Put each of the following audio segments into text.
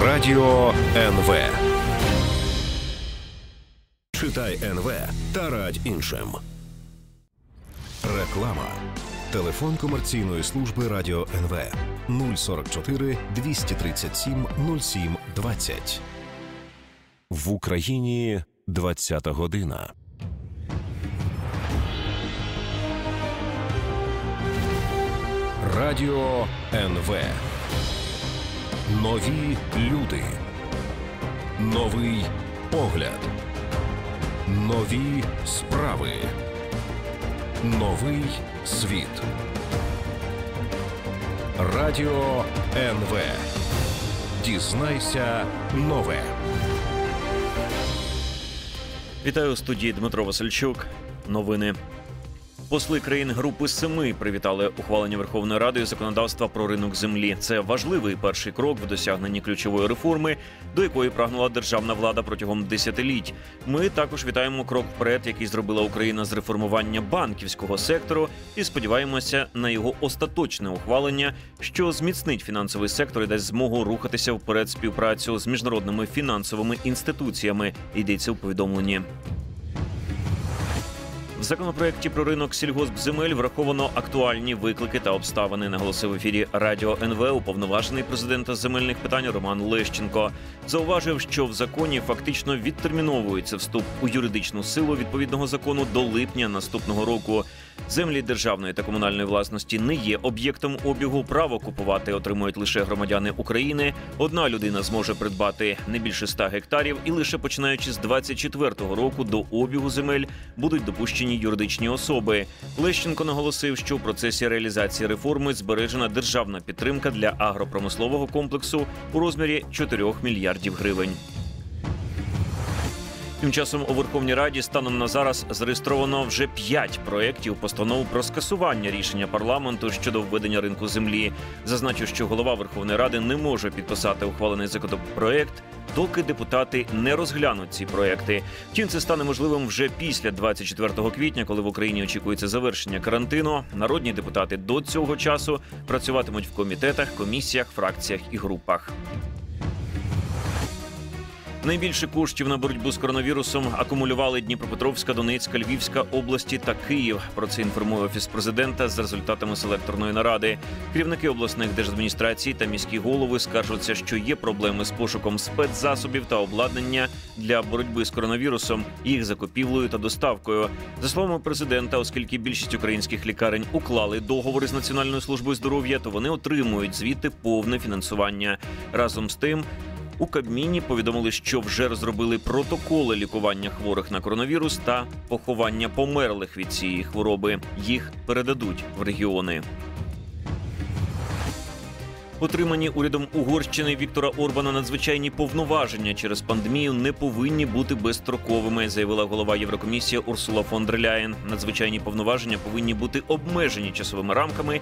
Радіо НВ. Читай НВ та радь іншим. Реклама. Телефон комерційної служби Радіо НВ 044 237 07 20. В Україні 20 година. Радіо НВ. Нові люди. Новий погляд. Нові справи. Новий світ. Радіо НВ. Дізнайся нове. Вітаю у студії Дмитро Васильчук. Новини. Посли країн Групи Семи привітали ухвалення Верховної Ради законодавства про ринок землі. Це важливий перший крок в досягненні ключової реформи, до якої прагнула державна влада протягом десятиліть. Ми також вітаємо крок вперед, який зробила Україна з реформування банківського сектору, і сподіваємося на його остаточне ухвалення, що зміцнить фінансовий сектор і дасть змогу рухатися вперед співпрацю з міжнародними фінансовими інституціями. Йдеться у повідомленні. В законопроекті про ринок сільгоспземель враховано актуальні виклики та обставини. Наголосив ефірі Радіо НВ уповноважений президента земельних питань Роман Лещенко. Зауважив, що в законі фактично відтерміновується вступ у юридичну силу відповідного закону до липня наступного року. Землі державної та комунальної власності не є об'єктом обігу. Право купувати отримують лише громадяни України. Одна людина зможе придбати не більше 100 гектарів, і лише починаючи з 24-го року до обігу земель будуть допущені юридичні особи. Лещенко наголосив, що в процесі реалізації реформи збережена державна підтримка для агропромислового комплексу у розмірі 4 мільярдів гривень. Тим часом у Верховній Раді станом на зараз зареєстровано вже п'ять проєктів постанов про скасування рішення парламенту щодо введення ринку землі. Зазначу, що голова Верховної Ради не може підписати ухвалений законопроект, доки депутати не розглянуть ці проекти. Втім, це стане можливим вже після 24 квітня, коли в Україні очікується завершення карантину. Народні депутати до цього часу працюватимуть в комітетах, комісіях, фракціях і групах. Найбільше коштів на боротьбу з коронавірусом акумулювали Дніпропетровська, Донецька, Львівська області та Київ. Про це інформує офіс президента з результатами селекторної наради. Керівники обласних держадміністрацій та міські голови скаржуться, що є проблеми з пошуком спецзасобів та обладнання для боротьби з коронавірусом, їх закупівлею та доставкою. За словами президента, оскільки більшість українських лікарень уклали договори з Національною службою здоров'я, то вони отримують звідти повне фінансування. Разом з тим. У Кабміні повідомили, що вже розробили протоколи лікування хворих на коронавірус та поховання померлих від цієї хвороби. Їх передадуть в регіони. Отримані урядом Угорщини Віктора Орбана надзвичайні повноваження через пандемію не повинні бути безстроковими, заявила голова Єврокомісії Урсула фон дер Ляєн. Надзвичайні повноваження повинні бути обмежені часовими рамками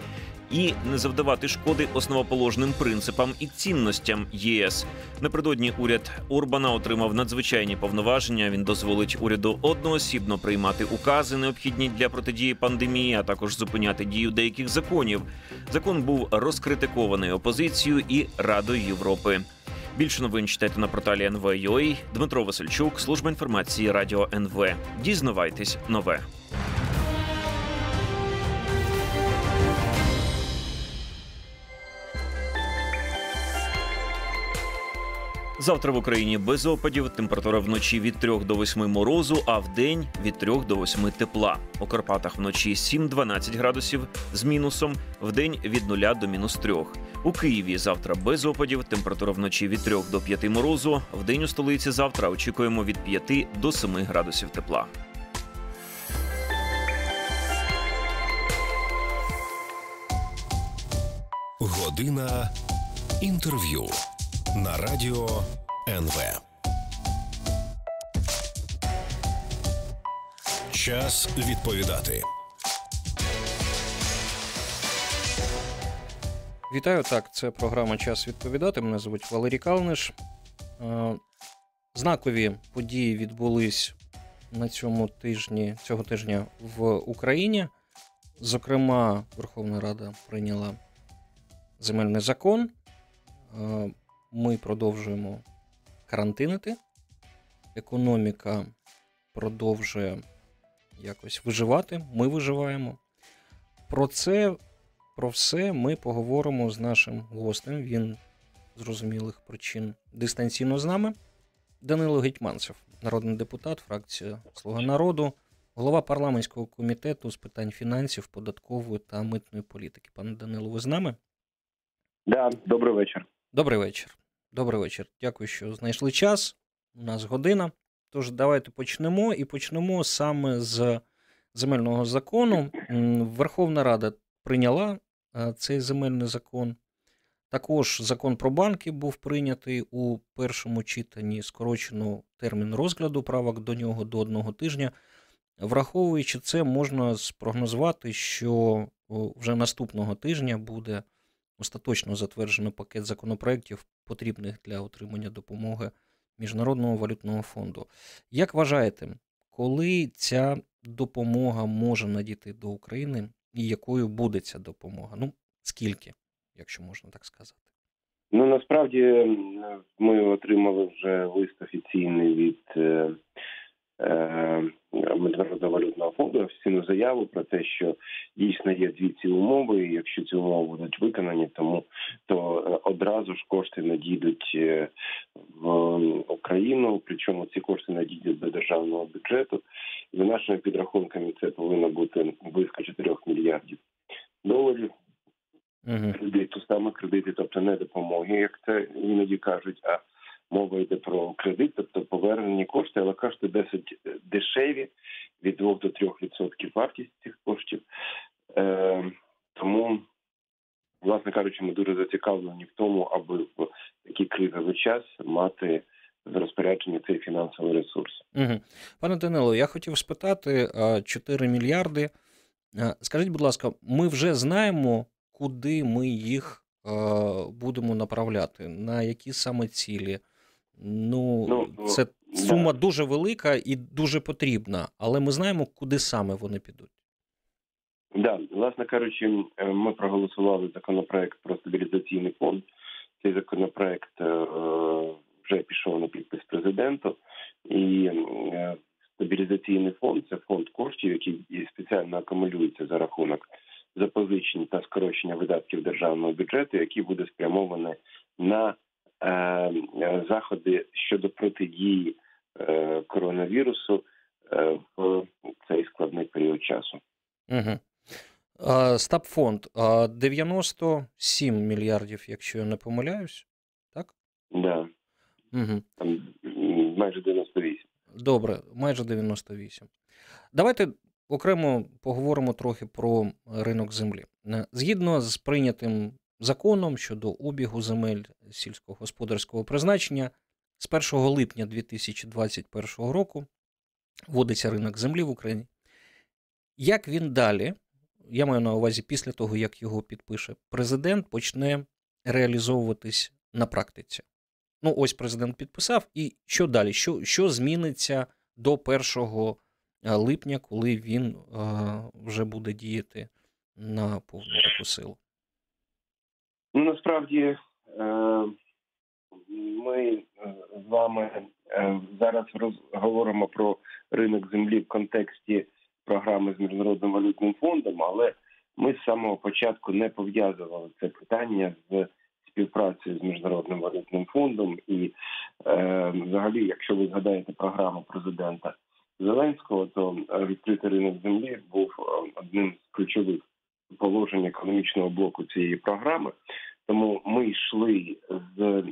і не завдавати шкоди основоположним принципам і цінностям ЄС. Напередодні уряд Орбана отримав надзвичайні повноваження. Він дозволить уряду одноосібно приймати укази, необхідні для протидії пандемії, а також зупиняти дію деяких законів. Закон був розкритикований опозицією і Радою Європи. Більше новин читайте на порталі НВ.UA. Дмитро Васильчук, служба інформації Радіо НВ. Дізнавайтесь нове. Завтра в Україні без опадів. Температура вночі від 3 до 8 морозу, а в день від 3 до 8 тепла. У Карпатах вночі 7-12 градусів з мінусом, в день від 0 до мінус 3. У Києві завтра без опадів. Температура вночі від 3 до 5 морозу. В день у столиці завтра очікуємо від 5 до 7 градусів тепла. Година інтерв'ю на радіо НВ. Час відповідати. Вітаю, так. Це програма Час відповідати. Мене звуть Валерій Калниш. Е, Знакові події відбулись на цьому тижні цього тижня в Україні. Зокрема, Верховна Рада прийняла земельний закон. Ми продовжуємо карантинити, економіка продовжує якось виживати, ми виживаємо. Про це, про все ми поговоримо з нашим гостем. Він з зрозумілих причин дистанційно з нами. Данило Гетьманцев, народний депутат, фракція Слуга народу, голова парламентського комітету з питань фінансів, податкової та митної політики. Пане Данило, ви з нами? Да, добрий вечір. Добрий вечір. Добрий вечір. Дякую, що знайшли час. У нас година. Тож давайте почнемо і почнемо саме з земельного закону. Верховна Рада прийняла е, цей земельний закон. Також закон про банки був прийнятий у першому читанні. Скорочено термін розгляду правок до нього до одного тижня. Враховуючи це, можна спрогнозувати, що вже наступного тижня буде остаточно затверджено пакет законопроєктів, потрібних для отримання допомоги Міжнародного валютного фонду. Як вважаєте, коли ця допомога може надійти до України і якою буде ця допомога? Ну, скільки, якщо можна так сказати? Ну насправді ми отримали вже лист офіційний від е, Міжнародного валютного фонду, офіційну заяву про те, що дійсно є дві ці умови. і Якщо ці умови будуть виконані, тому то е, одразу ж кошти надійдуть е, в Україну. Причому ці кошти надійдуть до державного бюджету. За нашими підрахунками це повинно бути близько 4 мільярдів доларів. Кредиту, саме кредити, тобто не допомоги, як це іноді кажуть, а мова йде про кредит, тобто повернені кошти, але кошти досить дешеві від 2 до 3 відсотків вартість цих коштів. Е, тому, власне кажучи, ми дуже зацікавлені в тому, аби в такий кризовий час мати в розпорядженні цей фінансовий ресурс. Угу. Пане Данило, я хотів спитати а, 4 мільярди. Скажіть, будь ласка, ми вже знаємо, куди ми їх будемо направляти, на які саме цілі? Ну, Ну, це да. сума дуже велика і дуже потрібна, але ми знаємо, куди саме вони підуть. Да, власне кажучи, е, ми проголосували законопроект про стабілізаційний фонд. Цей законопроект е, вже пішов на підпис президенту, і е, стабілізаційний фонд це фонд коштів, який спеціально акумулюється за рахунок запозичень та скорочення видатків державного бюджету, який буде спрямований на заходи щодо протидії е, коронавірусу е, в цей складний період часу. Угу. Стабфонд 97 мільярдів, якщо я не помиляюсь. Так? Да, Угу. там майже 98. Добре, майже 98. Давайте окремо поговоримо трохи про ринок землі. Е, Згідно з прийнятим законом щодо обігу земель сільськогосподарського призначення, з 1 липня 2021 року вводиться ринок землі в Україні. Як він далі, я маю на увазі після того, як його підпише президент, почне реалізовуватись на практиці? Ну, ось президент підписав, і що далі? Що, що зміниться до 1 липня, коли він е, вже буде діяти на повну таку силу? Ну насправді е, ми е, з вами е, зараз говоримо про ринок землі в контексті програми з міжнародним валютним фондом, але ми з самого початку не пов'язували це питання з співпрацею з міжнародним валютним фондом. І взагалі, якщо ви згадаєте програму президента Зеленського, то відкритий ринок землі був одним з ключових положень економічного блоку цієї програми. Тому ми йшли з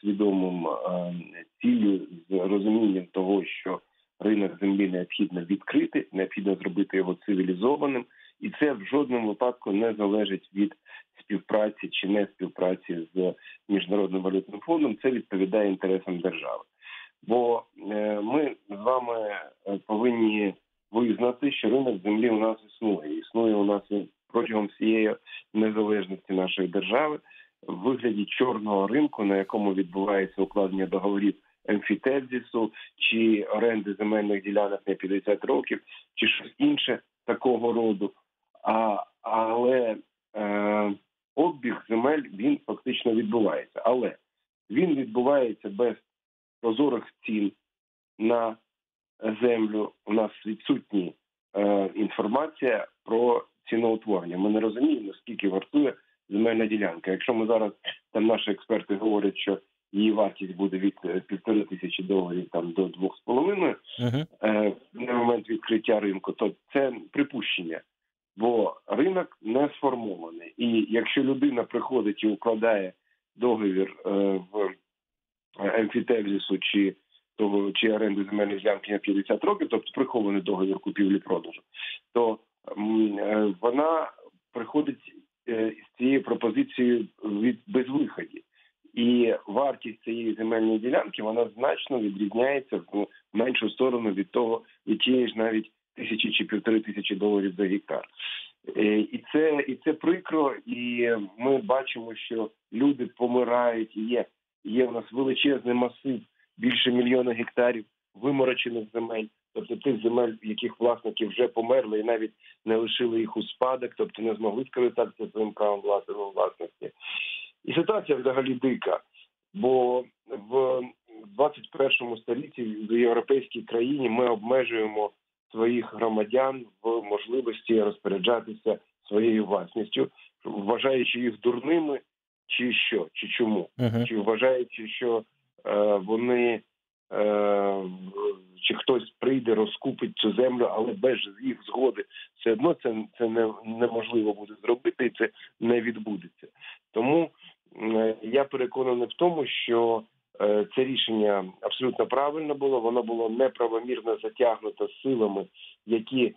свідомим е, ціллю, з розумінням того, що ринок землі необхідно відкрити, необхідно зробити його цивілізованим, і це в жодному випадку не залежить від співпраці чи не співпраці з міжнародним валютним фондом. Це відповідає інтересам держави. Бо е, ми з вами е, повинні визнати, що ринок землі у нас існує. Існує у нас протягом всієї незалежності нашої держави в вигляді чорного ринку, на якому відбувається укладення договорів емфітевзісу чи оренди земельних ділянок на 50 років, чи щось інше такого роду. А, але е, обіг земель він фактично відбувається. Але він відбувається без прозорих цін на землю. У нас відсутні е, інформація про ціноутворення. Ми не розуміємо, скільки вартує земельна ділянка. Якщо ми зараз там наші експерти говорять, що її вартість буде від е, півтори тисячі доларів там до двох з половиною Угу. е, на момент відкриття ринку, то це припущення. Бо ринок не сформований. І якщо людина приходить і укладає договір е, в емфітевзісу чи того чи оренди земельної ділянки на 50 років, тобто прихований договір купівлі-продажу, то вона приходить е, з цією пропозицією від безвиході. І вартість цієї земельної ділянки вона значно відрізняється в меншу сторону від того, від тієї ж навіть тисячі чи півтори тисячі доларів за гектар. Е, І це і це прикро, і ми бачимо, що люди помирають. Є є у нас величезний масив, більше мільйона гектарів виморочених земель, тобто тих земель, яких власники вже померли і навіть не лишили їх у спадок, тобто не змогли скористатися своїм правом власної власності. І ситуація взагалі дика, бо в 21 столітті в європейській країні ми обмежуємо своїх громадян в можливості розпоряджатися своєю власністю, вважаючи їх дурними, чи що, чи чому, Угу. чи вважаючи, що е, вони чи хтось прийде, розкупить цю землю, але без їх згоди все одно це, це не, неможливо буде зробити, і це не відбудеться. Тому е, я переконаний в тому, що е, це рішення абсолютно правильно було. Воно було неправомірно затягнуто силами, які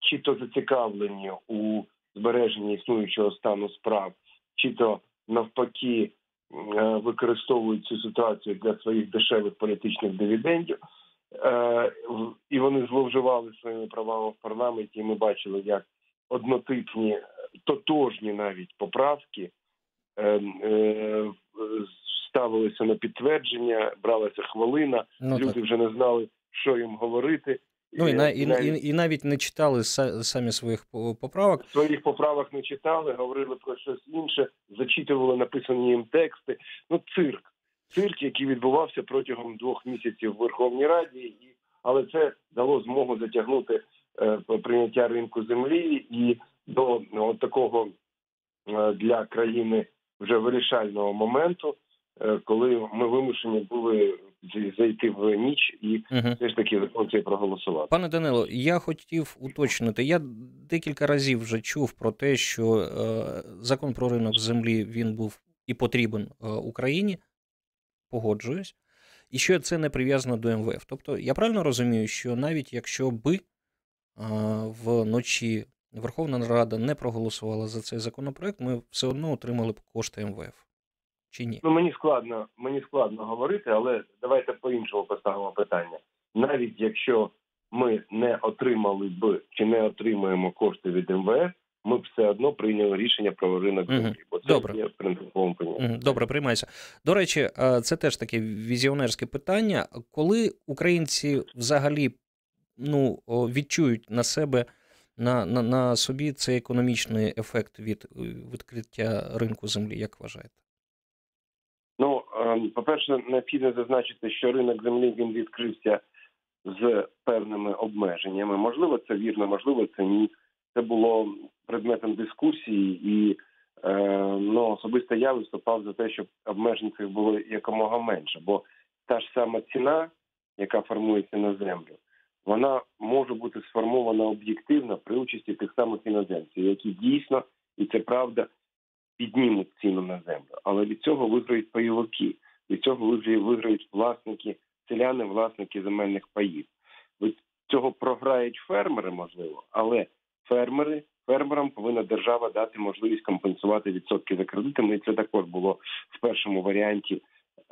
чи то зацікавлені у збереженні існуючого стану справ, чи то навпаки е, використовують цю ситуацію для своїх дешевих політичних дивідендів. Е, І вони зловживали своїми правами в парламенті. І ми бачили, як однотипні, тотожні навіть поправки е, е, ставилися на підтвердження, бралася хвилина. Ну, Люди так. вже не знали, що їм говорити. Ну і, на, і, навіть і, і навіть не читали самі своїх поправок. своїх поправок не читали, говорили про щось інше, зачитували написані їм тексти. Ну, цирк. Цирк, який відбувався протягом двох місяців в Верховній Раді, і але це дало змогу затягнути е, прийняття ринку землі і до ну, от такого е, для країни вже вирішального моменту, е, коли ми вимушені були зайти в ніч і Угу. все ж таки закон цей проголосувати. Пане Данило, я хотів уточнити. Я декілька разів вже чув про те, що е, закон про ринок землі він був і потрібен е, Україні. Погоджуюсь. І що це не прив'язано до МВФ. Тобто, я правильно розумію, що навіть якщо би е, вночі Верховна Рада не проголосувала за цей законопроект, ми все одно отримали б кошти МВФ. Чи ні? Ну мені складно, мені складно говорити, але давайте по-іншому поставимо питання. Навіть якщо ми не отримали б чи не отримуємо кошти від МВФ, ми б все одно прийняли рішення про ринок землі, бо це Добре. є принциповим поняттям. Добре, приймається. До речі, е, це теж таке візіонерське питання. Коли українці взагалі ну, відчують на себе на, на, на собі цей економічний ефект від е, відкриття ринку землі, як вважаєте? Ем, по-перше, необхідно зазначити, що ринок землі він відкрився з певними обмеженнями. Можливо, це вірно, можливо, це ні. Це було предметом дискусії, і е, ну особисто я виступав за те, щоб обмежень цих було якомога менше, бо та ж сама ціна, яка формується на землю, вона може бути сформована об'єктивно при участі тих самих іноземців, які дійсно і це правда піднімуть ціну на землю. Але від цього виграють пайовики, від цього виграють, виграють власники, селяни, власники земельних паїв. Від цього програють фермери, можливо, але фермери. Фермерам повинна держава дати можливість компенсувати відсотки за кредитами, і це також було в першому варіанті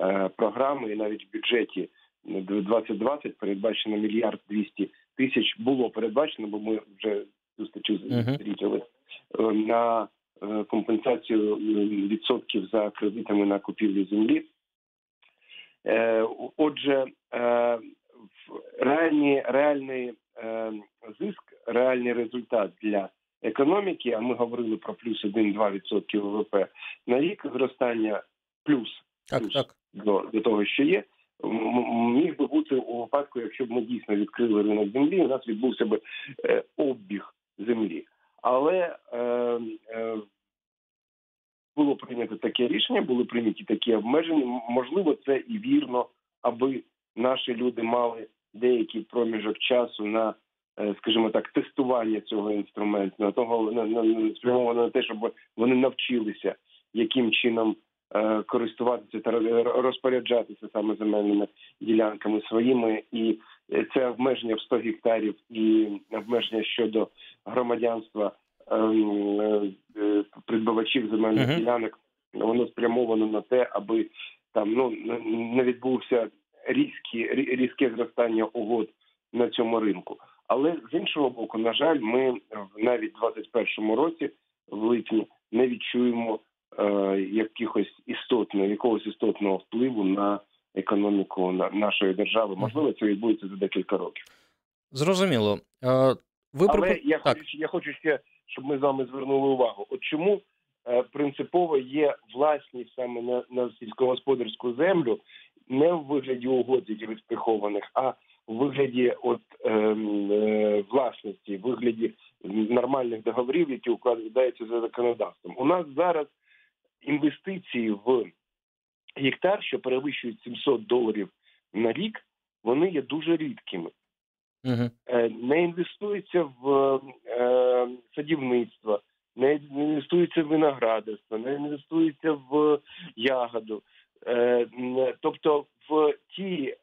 е, програми, і навіть в бюджеті 2020 передбачено мільярд двісті тисяч було передбачено, бо ми вже Мгм. зустрічали е, на е, компенсацію відсотків за кредитами на купівлю землі. Е, Отже, е, реальні, реальний е, зиск, реальний результат для економіки, а ми говорили про плюс 1-2% ВВП, на рік зростання плюс Так, плюс так. до, до того, що є, міг би бути у випадку, якщо б ми дійсно відкрили ринок землі, у нас відбувся е, обіг землі. Але е, е, було прийнято таке рішення, були прийняті такі обмеження. Можливо, це і вірно, аби наші люди мали деякий проміжок часу на, е, скажімо так, тестування цього інструменту, на того на, на, спрямовано на те, щоб вони навчилися, яким чином е, користуватися та ро- розпоряджатися саме земельними ділянками своїми, і е, це обмеження в 100 гектарів і обмеження щодо громадянства придбавачів земельних Мгм. ділянок, воно спрямовано на те, аби там ну не- відбувся різкі різке зростання угод на цьому ринку. Але з іншого боку, на жаль, ми навіть в 21-му році, в липні, не відчуємо е, якихось істотного, якогось істотного впливу на економіку нашої держави. Можливо, це відбудеться за декілька років. Зрозуміло. Е, Ви Але припу- я так. хочу я хочу ще, щоб ми з вами звернули увагу. От чому е, принципово є власність саме на, на сільськогосподарську землю не в вигляді угод якихось прихованих, а в вигляді от ем, е, власності, в вигляді нормальних договорів, які укладаються за законодавством. У нас зараз інвестиції в гектар, що перевищують 700 доларів на рік, вони є дуже рідкими. Е, не інвестується в е, садівництво, не інвестується в виноградарство, не інвестується в ягоду. Е, тобто в ті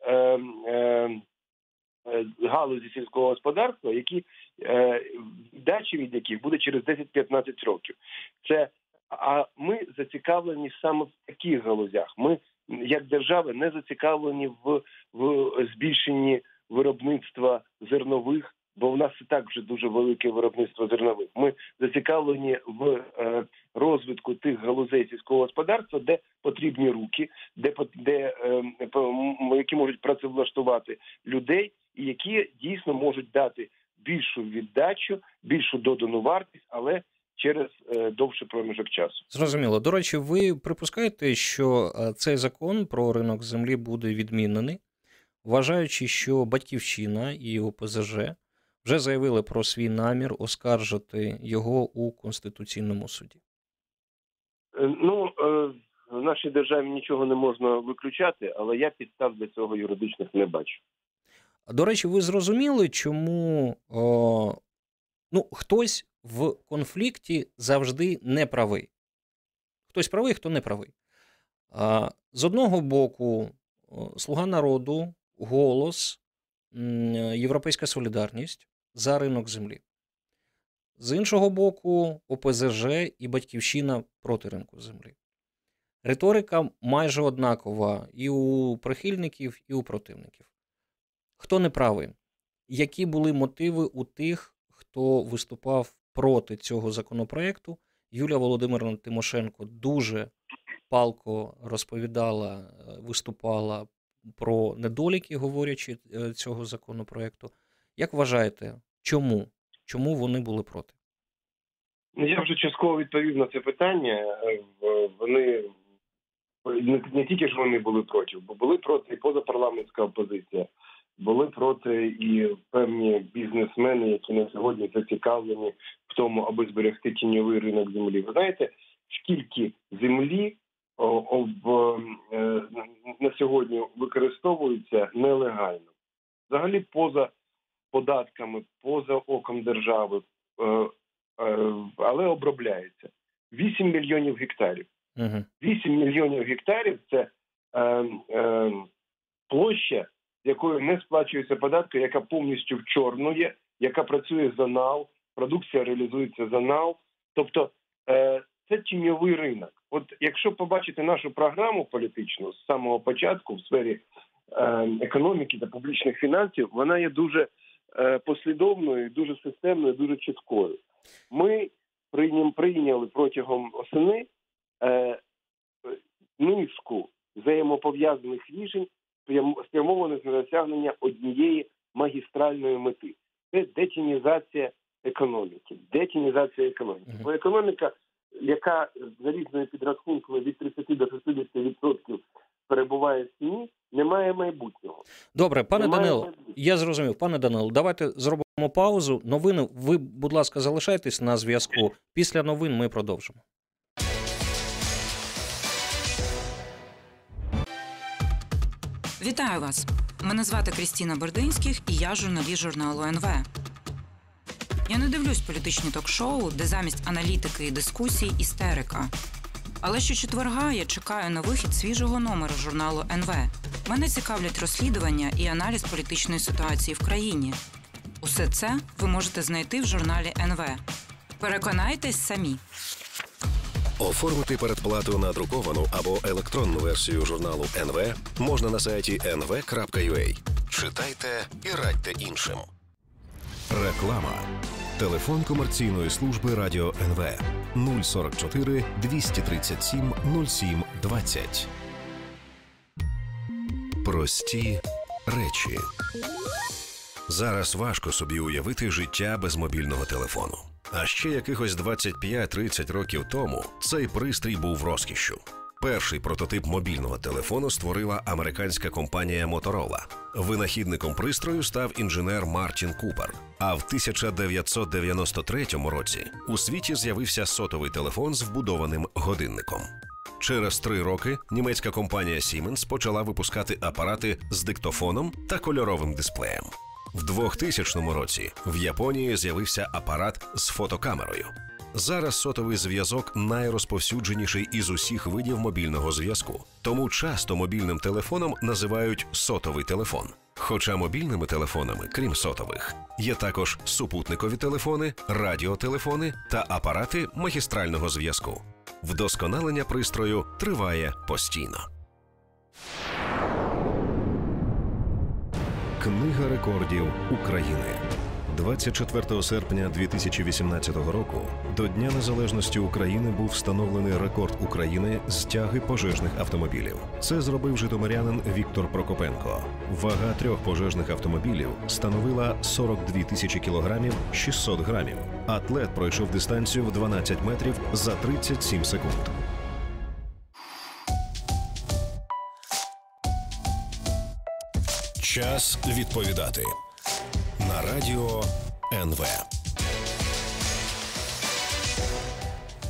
галузі сільського господарства, які е, дачі від яких буде через 10-15 років. Це а ми зацікавлені саме в таких галузях. Ми як держава не зацікавлені в, в збільшенні виробництва зернових, бо в нас і так вже дуже велике виробництво зернових. Ми зацікавлені в е, розвитку тих галузей сільського господарства, де потрібні руки, де де е, які можуть працевлаштувати людей, і які дійсно можуть дати більшу віддачу, більшу додану вартість, але через е, довший проміжок часу. Зрозуміло. До речі, ви припускаєте, що цей закон про ринок землі буде відмінений, вважаючи, що Батьківщина і ОПЗЖ вже заявили про свій намір оскаржити його у Конституційному суді. Е, Ну е, в нашій державі нічого не можна виключати, але я підстав для цього юридичних не бачу. До речі, ви зрозуміли, чому о, ну, хтось в конфлікті завжди не правий. Хтось правий, хто не правий. З одного боку, Слуга народу, голос, Європейська солідарність за ринок землі. З іншого боку, ОПЗЖ і Батьківщина проти ринку землі. Риторика майже однакова і у прихильників, і у противників. Хто не правий? Які були мотиви у тих, хто виступав проти цього законопроекту? Юлія Володимирівна Тимошенко дуже палко розповідала, е, виступала про недоліки, говорячи е, цього законопроекту. Як вважаєте, чому? Чому вони були проти? Ну, Я вже частково відповів на це питання. Е, Вони не, тільки ж вони були проти, бо були проти і позапарламентська опозиція, були проти і певні бізнесмени, які на сьогодні зацікавлені в тому, аби зберегти тіньовий ринок землі. Ви знаєте, скільки землі на сьогодні використовується нелегально, взагалі поза податками, поза оком держави. е, е, але обробляється 8 мільйонів гектарів. Угу. 8 мільйонів гектарів це е, е, площа, з якою не сплачується податки, яка повністю в чорну є, яка працює за НАЛ, продукція реалізується за НАЛ. Тобто е, це тіньовий ринок. От якщо побачити нашу програму політичну з самого початку в сфері е, економіки та публічних фінансів, вона є дуже е, послідовною, дуже системною, дуже чіткою. Ми прийняли протягом осени е, низку взаємопов'язаних рішень, спрям- спрямованих на досягнення однієї магістральної мети. Це детінізація економіки. Детінізація економіки. Бо економіка, яка за різною підрахунками від 30 до 60 відсотків перебуває в тіні, немає майбутнього. Добре, пане Немає Данило, майбутнього. я зрозумів. Пане Данило, давайте зробимо паузу. Новини. Ви, будь ласка, залишайтесь на зв'язку. Після новин ми продовжимо. Вітаю вас! Мене звати Крістіна Бердинських і я журналіст журналу НВ. Я не дивлюсь політичні ток-шоу, де замість аналітики і дискусій істерика. Але щочетверга я чекаю на вихід свіжого номеру журналу НВ. Мене цікавлять розслідування і аналіз політичної ситуації в країні. Усе це ви можете знайти в журналі НВ. Переконайтесь самі. Оформити передплату на друковану або електронну версію журналу НВ можна на сайті nv.ua. Читайте і радьте іншим. Реклама. Телефон комерційної служби Радіо НВ 044 237 07 20. Прості речі. Зараз важко собі уявити життя без мобільного телефону. А ще якихось 25-30 років тому цей пристрій був розкішшю. Перший прототип мобільного телефону створила американська компанія Motorola. Винахідником пристрою став інженер Мартін Купер. А в 1993 році у світі з'явився сотовий телефон з вбудованим годинником. Через три роки німецька компанія Siemens почала випускати апарати з диктофоном та кольоровим дисплеєм. В 2000 році в Японії з'явився апарат з фотокамерою. Зараз сотовий зв'язок найрозповсюдженіший із усіх видів мобільного зв'язку. Тому часто мобільним телефоном називають сотовий телефон. Хоча мобільними телефонами, крім сотових, є також супутникові телефони, радіотелефони та апарати магістрального зв'язку. Вдосконалення пристрою триває постійно. Книга рекордів України 24 серпня 2018 року до Дня Незалежності України був встановлений рекорд України з тяги пожежних автомобілів. Це зробив житомирянин Віктор Прокопенко. Вага трьох пожежних автомобілів становила 42 тисячі кілограмів 600 грамів. Атлет пройшов дистанцію в 12 метрів за 37 секунд. Час відповідати на радіо НВ.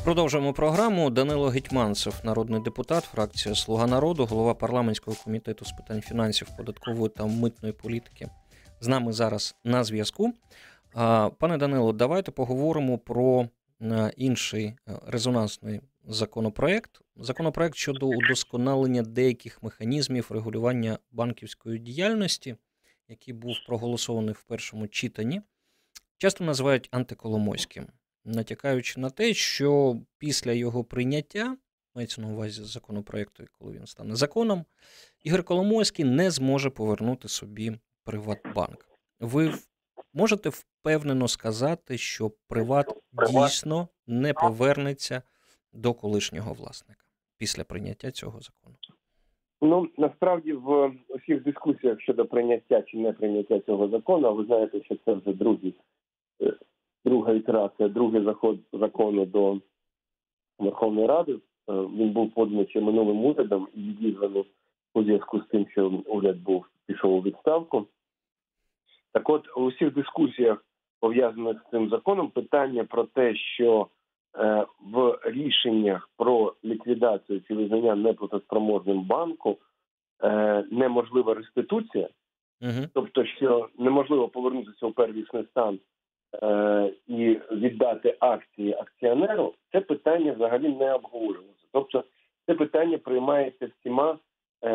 Продовжуємо програму. Данило Гетьманцев, народний депутат, фракція Слуга народу, голова парламентського комітету з питань фінансів, податкової та митної політики. З нами зараз на зв'язку. Пане Данило, давайте поговоримо про е, інший е, резонансний законопроект. Законопроект щодо удосконалення деяких механізмів регулювання банківської діяльності, який був проголосований в першому читанні, часто називають антиколомойським, натякаючи на те, що після його прийняття, мається на увазі законопроекту, коли він стане законом, Ігор Коломойський не зможе повернути собі Приватбанк. Ви можете впевнено сказати, що Приват дійсно не повернеться до колишнього власника після прийняття цього закону. Ну насправді в усіх дискусіях щодо прийняття чи не прийняття цього закону, ви знаєте, що це вже другий, е, друга ітерація, другий заход закону до Верховної Ради. Е, Він був поданий ще минулим урядом і відізваний у зв'язку з тим, що уряд був пішов у відставку. Так от у всіх дискусіях, пов'язаних з цим законом, питання про те, що в рішеннях про ліквідацію чи визнання неплатоспроможним банку е, неможлива реституція, Угу. тобто, що неможливо повернутися у первісний стан е, і віддати акції акціонеру, це питання взагалі не обговорювалося. Тобто, це питання приймається всіма е,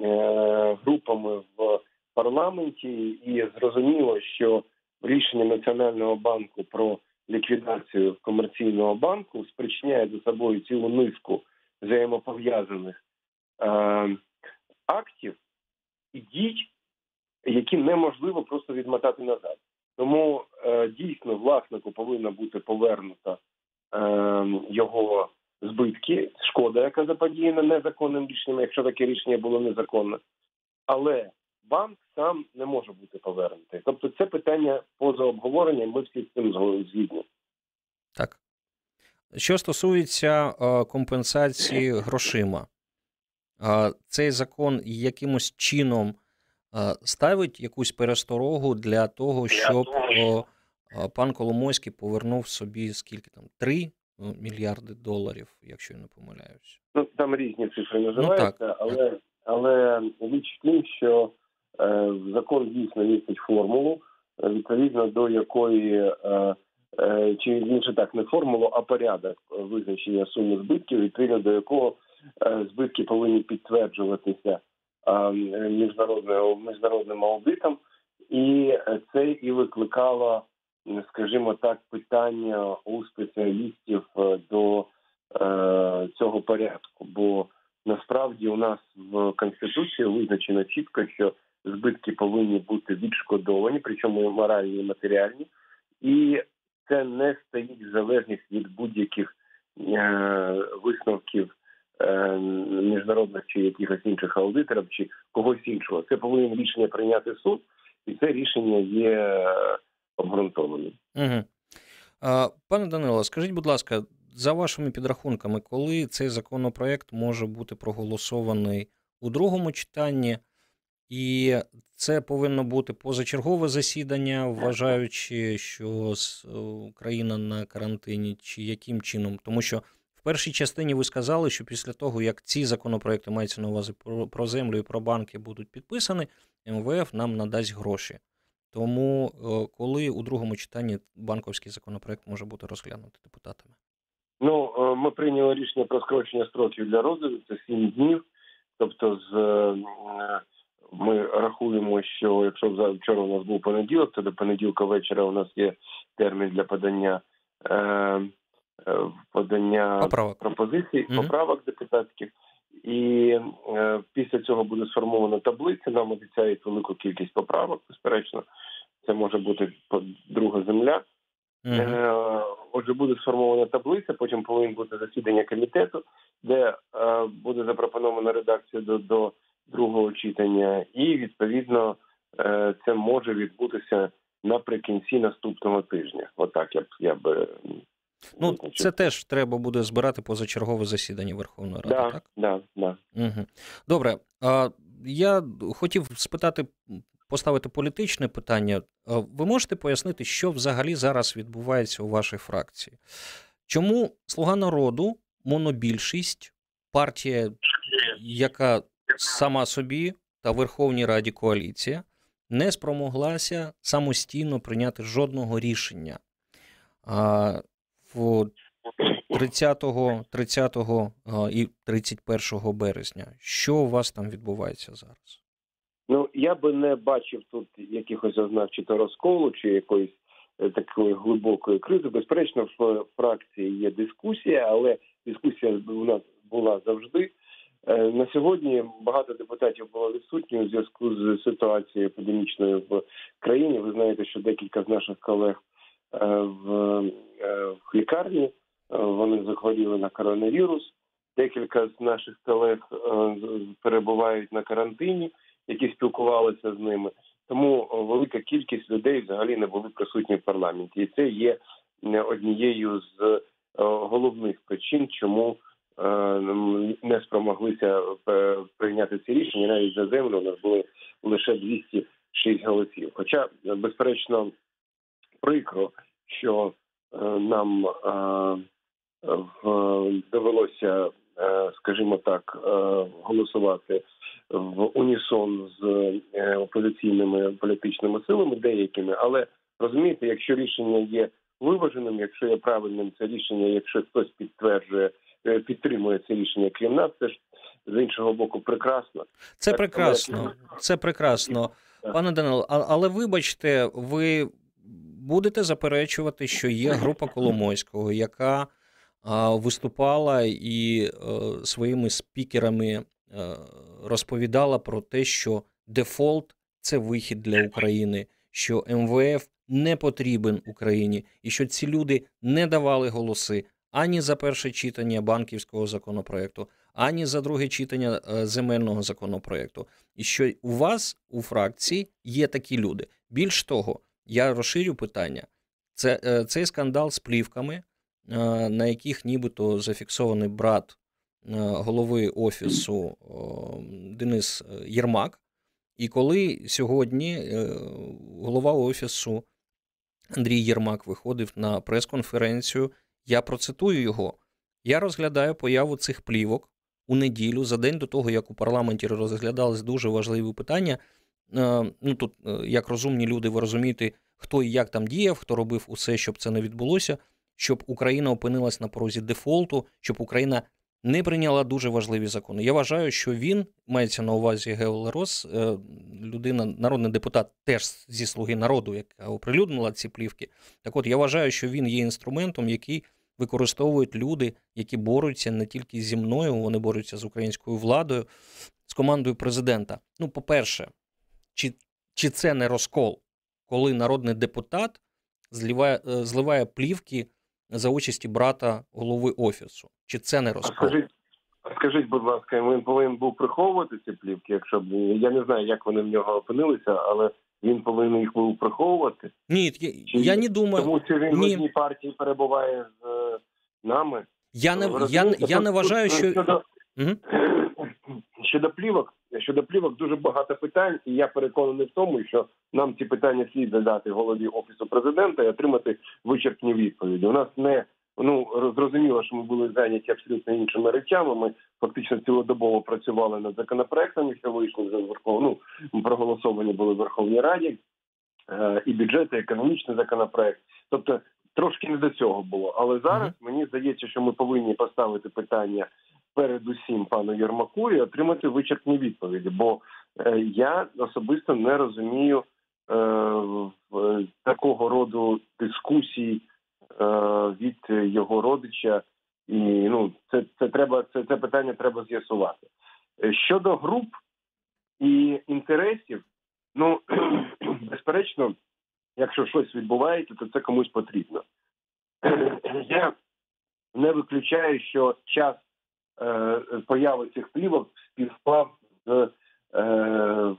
е, групами в парламенті, і зрозуміло, що рішення Національного банку про ліквідацію комерційного банку спричиняє за собою цілу низку взаємопов'язаних е, актів і дій, які неможливо просто відмотати назад. Тому е, дійсно власнику повинна бути повернута е, його збитки, шкода, яка заподіяна незаконним рішенням, якщо таке рішення було незаконне. Але банк сам не може бути повернутий. Тобто, це питання поза обговоренням. Ми всі з цим згідні. Так. Що стосується е, компенсації грошима, цей закон якимось чином ставить якусь пересторогу для того, щоб пан Коломойський повернув собі скільки там 3 мільярди доларів, якщо я не помиляюсь. Ну там різні цифри називаються, ну, так, але але річ тим, що е, закон дійсно містить формулу, відповідно до якої е, е, чи інше так не формулу, а порядок визначення суми збитків, відповідно до якого е, збитки повинні підтверджуватися е, міжнародним міжнародним аудитом, і це і викликало скажімо так, питання у спеціалістів е, до е, цього порядку. Бо насправді у нас в конституції визначено чітко, що збитки повинні бути відшкодовані, причому моральні і матеріальні, і це не стоїть в залежність від будь-яких е, висновків. Е, міжнародних чи якихось інших аудиторів чи когось іншого це повинен рішення прийняти суд, і це рішення є обґрунтованим. Угу. Пане Данило, скажіть, будь ласка, за вашими підрахунками, коли цей законопроект може бути проголосований у другому читанні, і це повинно бути позачергове засідання, вважаючи, що Україна на карантині, чи яким чином? Тому що в першій частині ви сказали, що після того, як ці законопроекти мається на увазі про землю і про банки будуть підписані, МВФ нам надасть гроші. Тому е, коли у другому читанні банковський законопроект може бути розглянутий депутатами? Ну е, ми прийняли рішення про скорочення строків для розгляду. Це сім днів. Тобто, з е, ми рахуємо, що якщо вчора у нас був понеділок, то до понеділка вечора у нас є термін для подання подання поправок. пропозицій, mm поправок депутатських. І е, після цього буде сформована таблиця. Нам обіцяють велику кількість поправок. Безперечно, це може бути друга земля. Mm-hmm. Е, отже, буде сформована таблиця. Потім повинен бути засідання комітету, де е, буде запропонована редакція до, до другого читання, і відповідно е, це може відбутися наприкінці наступного тижня. Отак я б я б Ну, це теж треба буде збирати позачергове засідання Верховної Ради, да, так? Да, да. Угу. Добре. А, Я хотів спитати, поставити політичне питання. Ви можете пояснити, що взагалі зараз відбувається у вашій фракції? Чому Слуга народу, монобільшість, партія, яка сама собі та Верховній Раді коаліція, не спромоглася самостійно прийняти жодного рішення? 30 30 і 31 березня. Що у вас там відбувається зараз? Ну я би не бачив тут якихось ознак чи то розколу, чи якоїсь е, такої глибокої кризи. Безперечно, в фракції є дискусія, але дискусія у нас була завжди. Е, на сьогодні багато депутатів було відсутні у зв'язку з ситуацією епідемічною в країні. Ви знаєте, що декілька з наших колег Е, в, е, в лікарні. Вони захворіли на коронавірус. Декілька з наших колег перебувають на карантині, які спілкувалися з ними. Тому велика кількість людей взагалі не були присутні в парламенті, і це є однією з головних причин, чому не спромоглися прийняти ці рішення. Навіть за землю у нас були лише 206 голосів. Хоча, безперечно, прикро, що е, нам е, довелося, е, скажімо так, голосувати в унісон з опозиційними політичними силами, деякими, але розумієте, якщо рішення є виваженим, якщо є правильним це рішення, якщо хтось підтверджує, підтримує це рішення, крім нас, це ж з іншого боку прекрасно. Це так, прекрасно, це прекрасно, пане Данило. Але вибачте, ви будете заперечувати, що є група Коломойського, яка виступала і е, своїми спікерами е, розповідала про те, що дефолт це вихід для України, що МВФ не потрібен Україні, і що ці люди не давали голоси ані за перше читання банківського законопроекту, ані за друге читання е, земельного законопроекту. І що у вас у фракції є такі люди. Більш того, я розширю питання. Це, е, Цей скандал з плівками, е, на яких нібито зафіксований брат голови офісу Денис Єрмак. І коли сьогодні голова офісу Андрій Єрмак виходив на прес-конференцію, я процитую його. Я розглядаю появу цих плівок у неділю за день до того, як у парламенті розглядались дуже важливі питання. Е, ну тут, е, як розумні люди, ви розумієте, хто і як там діяв, хто робив усе, щоб це не відбулося, щоб Україна опинилась на порозі дефолту, щоб Україна не прийняла дуже важливі закони. Я вважаю, що він мається на увазі Геолерос, е, людина, народний депутат, теж зі слуги народу, яка оприлюднила ці плівки. Так от я вважаю, що він є інструментом, який використовують люди, які борються не тільки зі мною, вони борються з українською владою, з командою президента. Ну, по-перше, чи чи це не розкол, коли народний депутат зливає, е, зливає плівки за участі брата голови офісу? Чи це не розкол? Скажіть, скажіть, будь ласка, він повинен був приховувати ці плівки, якщо б я не знаю, як вони в нього опинилися, але він повинен їх був приховувати. Ні, я, я не думаю. Тому що він Ні. в одній партії перебуває з е, нами. Я не я, я не вважаю, що щодо, угу. щодо плівок, щодо плівок дуже багато питань, і я переконаний в тому, що нам ці питання слід задати голові офісу президента і отримати вичерпні відповіді. У нас не ну зрозуміло, що ми були зайняті абсолютно іншими речами. Ми фактично цілодобово працювали над законопроектами, що вийшли вже з ну, проголосовані були в Верховній Раді. Е, і бюджет, і економічний законопроект, тобто трошки не до цього було. Але зараз mm-hmm. мені здається, що ми повинні поставити питання перед усім пану Єрмаку і отримати вичерпні відповіді. Бо е, я особисто не розумію е, такого роду дискусій від його родича, і ну це це треба це, це питання треба з'ясувати. Е, щодо груп і інтересів, ну безперечно якщо щось відбувається, то це комусь потрібно. Я не виключаю, що час е, появи цих плівок співпав з е,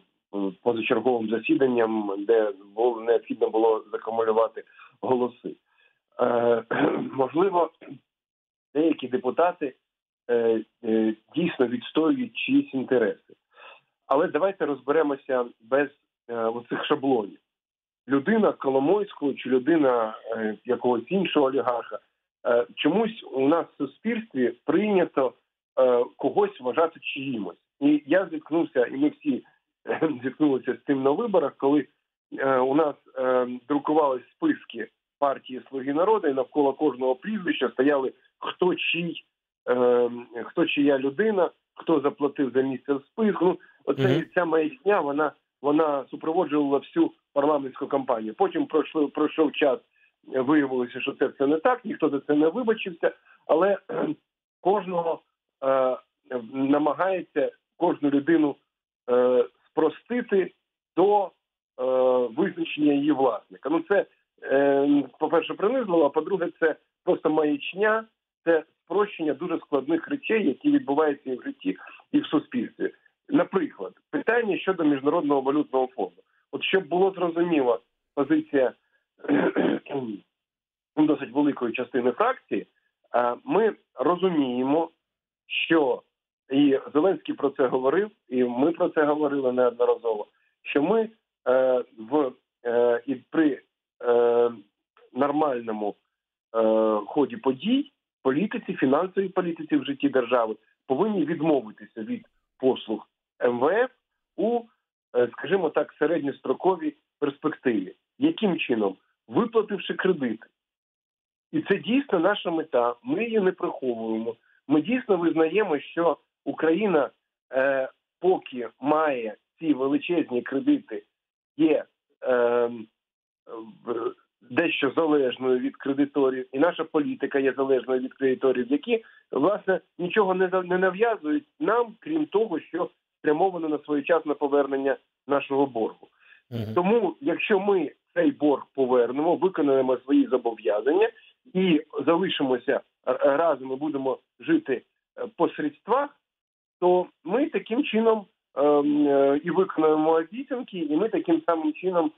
позачерговим засіданням, де було необхідно було закумулювати голоси. Е, можливо, деякі депутати е, е, дійсно відстоюють чиїсь інтереси. Але давайте розберемося без оцих шаблонів людина Коломойського чи людина якогось іншого олігарха. Чомусь у нас в суспільстві прийнято когось вважати чиїмось. І я зіткнувся, і ми всі зіткнулися з тим на виборах, коли у нас друкувались списки партії Слуги народу, і навколо кожного прізвища стояли хто чий, хто чия людина, хто заплатив за місце в списку. Ну, оце mm-hmm. ця маячня, вона вона супроводжувала всю парламентську кампанію. Потім пройшов пройшов час, виявилося, що це все не так, ніхто за це не вибачився, але кожного е, намагається кожну людину е, спростити до е, визначення її власника. Ну це е, по перше, принизливо, а по-друге, це просто маячня, це спрощення дуже складних речей, які відбуваються і в житті, і в суспільстві. Наприклад, питання щодо міжнародного валютного фонду. От щоб було зрозуміло позиція досить великої частини фракції, ми розуміємо, що і Зеленський про це говорив, і ми про це говорили неодноразово. Що ми е, в е, і при е, нормальному е, ході подій, політиці, фінансовій політиці в житті держави повинні відмовитися від послуг МВФ у Е, скажімо так, середньостроковій перспективі. Яким чином? Виплативши кредити. І це дійсно наша мета. Ми її не приховуємо. Ми дійсно визнаємо, що Україна, е, поки має ці величезні кредити, є е, дещо залежною від кредиторів, і наша політика є залежною від кредиторів, які власне нічого не нав'язують нам, крім того, що спрямовано на своєчасне повернення нашого боргу. Угу. Тому, якщо ми цей борг повернемо, виконаємо свої зобов'язання і залишимося разом і будемо жити е, по средствах, то ми таким чином ем, е, і виконаємо обіцянки, і ми таким самим чином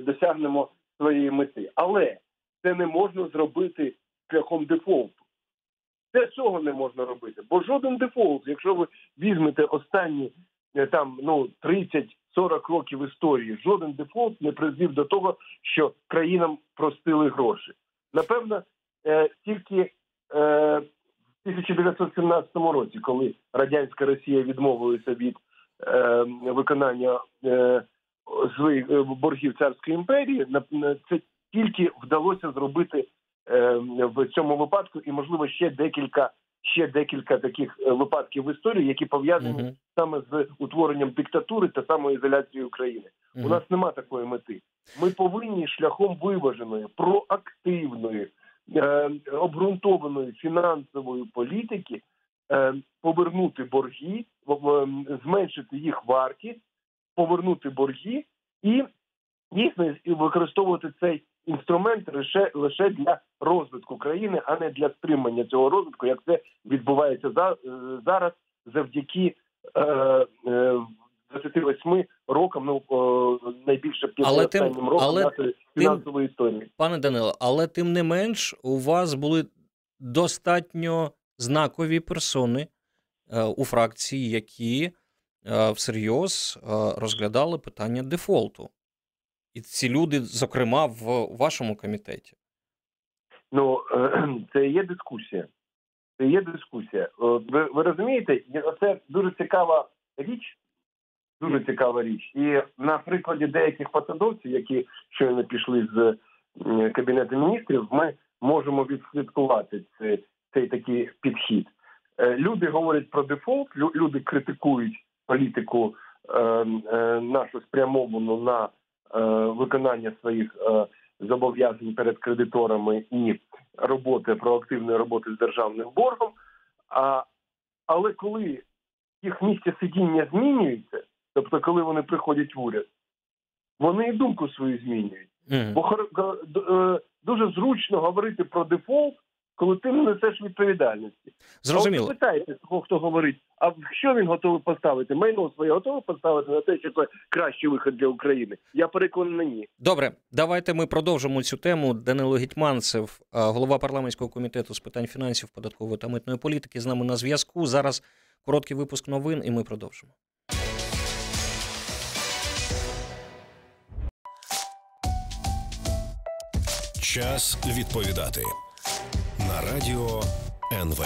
досягнемо своєї мети. Але це не можна зробити шляхом дефолту. Це цього не можна робити. Бо жоден дефолт, якщо ви візьмете останні е, там ну 30-40 років історії, жоден дефолт не призвів до того, що країнам простили гроші. Напевно, е, тільки е, в 1917 році, коли радянська Росія відмовилася від е, виконання своїх е, боргів царської імперії, це тільки вдалося зробити е, в цьому випадку, і можливо ще декілька ще декілька таких е, випадків в історії, які пов'язані Мгм. саме з утворенням диктатури та самоізоляцією України. Мгм. У нас нема такої мети. Ми повинні шляхом виваженої, проактивної, е, обґрунтованої фінансової політики е, повернути борги, зменшити їх вартість, повернути борги і дійсно використовувати цей інструмент лише лише для розвитку країни, а не для стримання цього розвитку, як це відбувається за, е, зараз завдяки е, е, 28 рокам, ну найбільше Але тим- роком але нашої фінансової історії. Пане Данило, але тим не менш, у вас були достатньо знакові персони е, у фракції, які е, всерйоз е, розглядали питання дефолту. І ці люди, зокрема, в вашому комітеті. Ну е, це є дискусія. Це є дискусія. Е, Ви, ви розумієте, це дуже цікава річ. Дуже цікава річ. І на прикладі деяких посадовців, які щойно пішли з кабінету міністрів, ми можемо відслідкувати цей, цей такий підхід. Е, Люди говорять про дефолт, люди критикують політику е, е, нашу спрямовану на е, виконання своїх е, зобов'язань перед кредиторами і роботи проактивної роботи з державним боргом. А, але коли їх місце сидіння змінюється, тобто коли вони приходять в уряд, вони і думку свою змінюють. Бо га- д- е, дуже зручно говорити про дефолт, коли ти не несеш відповідальності. Зрозуміло. А от питайте того, хто говорить, а що він готовий поставити? Майно своє готовий поставити на те, що це кращий вихід для України? Я переконаний, ні. Добре, давайте ми продовжимо цю тему. Данило Гетьманцев, е, голова парламентського комітету з питань фінансів, податкової та митної політики, з нами на зв'язку. Зараз короткий випуск новин, і ми продовжимо. Час відповідати на радіо НВ.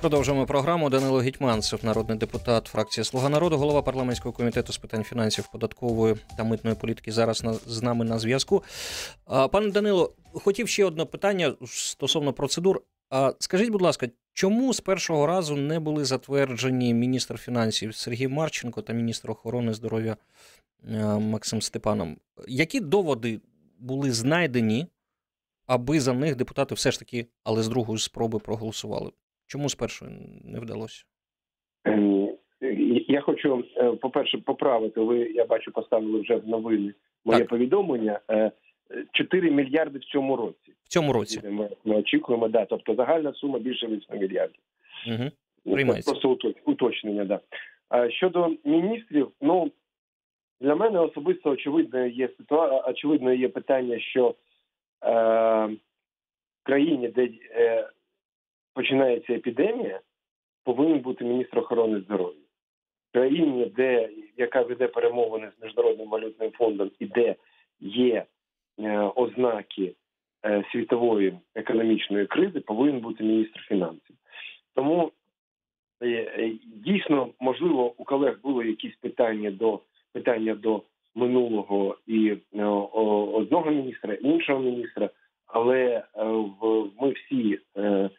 Продовжуємо програму. Данило Гетьманцев, народний депутат, фракція Слуга народу, голова парламентського комітету з питань фінансів, податкової та митної політики. Зараз на, з нами на зв'язку. Пане Данило, хотів ще одне питання стосовно процедур. А скажіть, будь ласка, чому з першого разу не були затверджені міністр фінансів Сергій Марченко та міністр охорони здоров'я е, Максим Степаном? Які доводи були знайдені, аби за них депутати все ж таки, але з другої спроби проголосували? Чому з першої не вдалося? Ем, Я хочу, е, по-перше, поправити. Ви, я бачу, поставили вже в новини моє Так. повідомлення. Е, 4 мільярди в цьому році. В цьому році. Ми, ми очікуємо, да. Тобто загальна сума більше 8 мільярдів. Угу. Приймається. Просто уточнення, да. Щодо міністрів, ну для мене особисто очевидною є ситуа... очевидною є питання, що е, країні, де е, починається епідемія, повинен бути міністр охорони здоров'я. В країні, де яка веде перемовини з міжнародним валютним фондом і де є е, ознаки е, світової економічної кризи, повинен бути міністр фінансів. Тому е, е, дійсно, можливо, у колег були якісь питання до питання до минулого і е, одного міністра, іншого міністра, але е, ми всі е,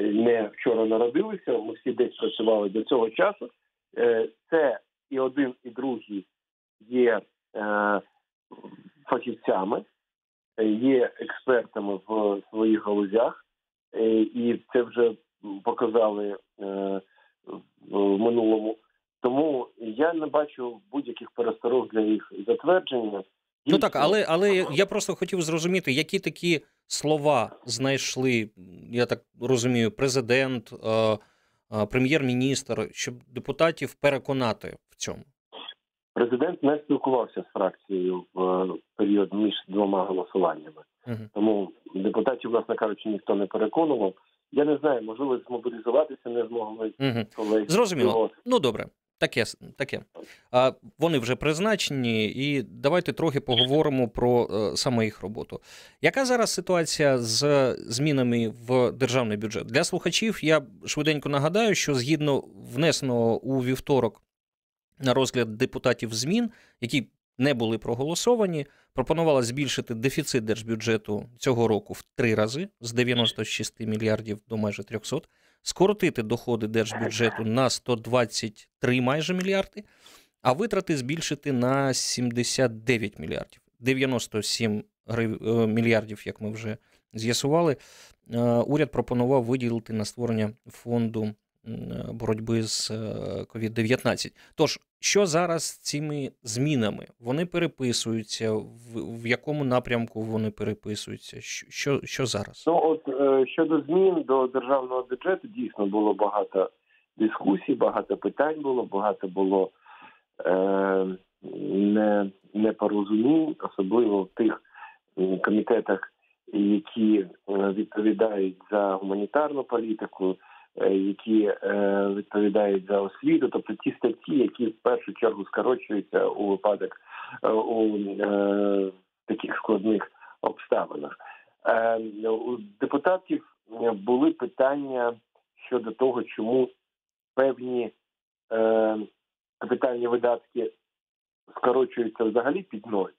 не вчора народилися, ми всі десь працювали до цього часу. Це і один, і другий є фахівцями, є експертами в своїх галузях, і це вже показали в минулому. Тому я не бачу будь-яких пересторог для їх затвердження. Ну так, але, але я просто хотів зрозуміти, які такі слова знайшли, я так розумію, президент, е, е, прем'єр-міністр, щоб депутатів переконати в цьому. Президент не спілкувався з фракцією в період між двома голосуваннями, угу. тому депутатів, власне кажучи, ніхто не переконував. Я не знаю, можливо, змобілізуватися не змогли. Угу. Зрозуміло. Цього... Ну добре. Таке таке. А вони вже призначені, і давайте трохи поговоримо про е, саме їх роботу. Яка зараз ситуація з змінами в державний бюджет для слухачів? Я швиденько нагадаю, що згідно внесеного у вівторок на розгляд депутатів змін, які не були проголосовані, пропонувала збільшити дефіцит держбюджету цього року в три рази з 96 мільярдів до майже 300, скоротити доходи держбюджету на 123 майже мільярди, а витрати збільшити на 79 мільярдів. 97 е, мільярдів, як ми вже з'ясували. Е, уряд пропонував виділити на створення фонду боротьби з COVID-19. Е, Тож, що зараз цими змінами? Вони переписуються, в, в якому напрямку вони переписуються? Що що зараз? Ну от е, щодо змін до державного бюджету, дійсно було багато дискусій, багато питань було, багато було е, не, непорозумінь, особливо в тих комітетах, які е, відповідають за гуманітарну політику. Е, які е, відповідають за освіту, тобто ті статті, які в першу чергу скорочуються у випадок е, у таких складних обставинах. У депутатів були питання щодо того, чому певні капітальні видатки скорочуються взагалі під ноль,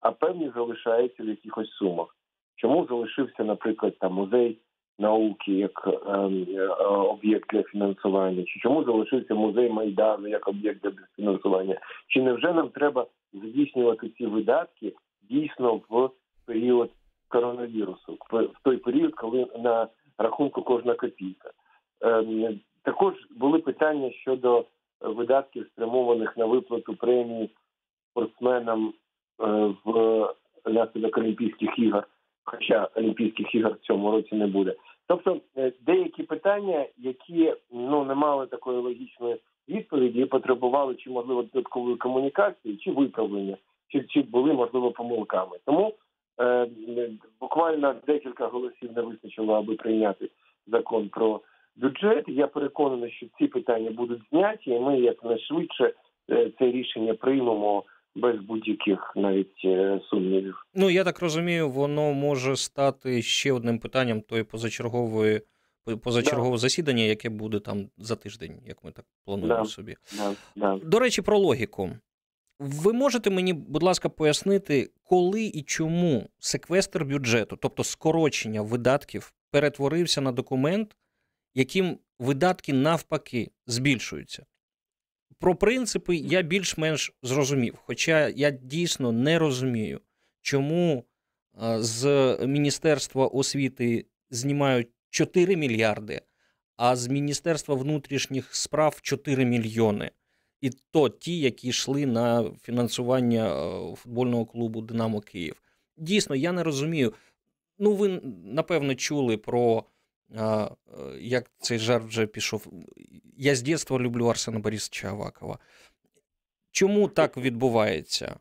а певні залишаються в якихось сумах. Чому залишився, наприклад, там музей науки як ем, е, об'єкт для фінансування, чи чому залишився музей майдану як об'єкт для фінансування? Чи не вже нам треба здійснювати ці видатки дійсно в період коронавірусу, в той період, коли на рахунку кожна копійка? Ем, також були питання щодо видатків, спрямованих на виплату премії спортсменам е, в наслідок Олімпійських ігор хоча Олімпійських ігор в цьому році не буде. Тобто е, деякі питання, які ну не мали такої логічної відповіді, потребували чи можливо додаткової комунікації, чи виправлення, чи чи були можливо помилками. Тому е, буквально декілька голосів не вистачило, аби прийняти закон про бюджет. Я переконаний, що ці питання будуть зняті, і ми якнайшвидше е, це рішення приймемо без будь-яких навіть е, сумнівів. Ну я так розумію, воно може стати ще одним питанням тої позачергової позачергове да. засідання, яке буде там за тиждень, як ми так плануємо да. собі. Да. Да. До речі, про логіку. Ви можете мені, будь ласка, пояснити, коли і чому секвестр бюджету, тобто скорочення видатків, перетворився на документ, яким видатки навпаки збільшуються? Про принципи я більш-менш зрозумів. Хоча я дійсно не розумію, чому з Міністерства освіти знімають 4 мільярди, а з Міністерства внутрішніх справ 4 мільйони. І то ті, які йшли на фінансування футбольного клубу Динамо Київ. Дійсно, я не розумію. Ну, ви напевно чули про як цей жарт вже пішов. Я з дитинства люблю Арсена Борисовича Авакова. Чому так відбувається?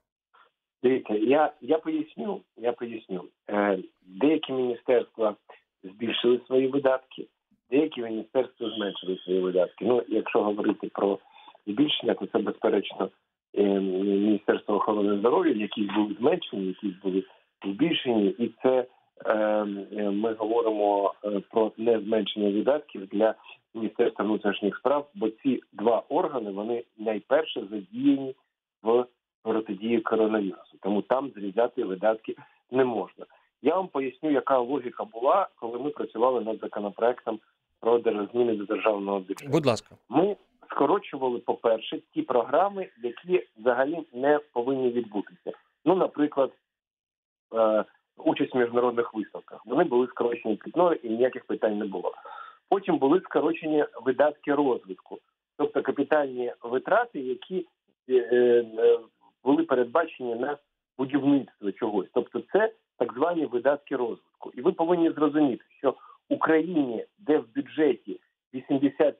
Дивіться, я я поясню. Я поясню. Е, Деякі міністерства збільшили свої видатки, деякі міністерства зменшили свої видатки. Ну, якщо говорити про збільшення, то це безперечно е, Міністерство охорони здоров'я, які були зменшені, які були збільшені, і це е, ми говоримо е, про незменшення видатків для міністерства внутрішніх справ, бо ці два органи вони найперше задіяні в протидії коронавірусу, тому там зрізати видатки не можна. Я вам поясню, яка логіка була, коли ми працювали над законопроектом про зміни до державного бюджету. Будь ласка, ми скорочували, по перше, ті програми, які взагалі не повинні відбутися. Ну, наприклад. Участь в міжнародних виставках. Вони були скорочені під ноль і ніяких питань не було. Потім були скорочені видатки розвитку, тобто капітальні витрати, які е, е, були передбачені на будівництво чогось. Тобто, це так звані видатки розвитку. І ви повинні зрозуміти, що Україні, де в бюджеті 85%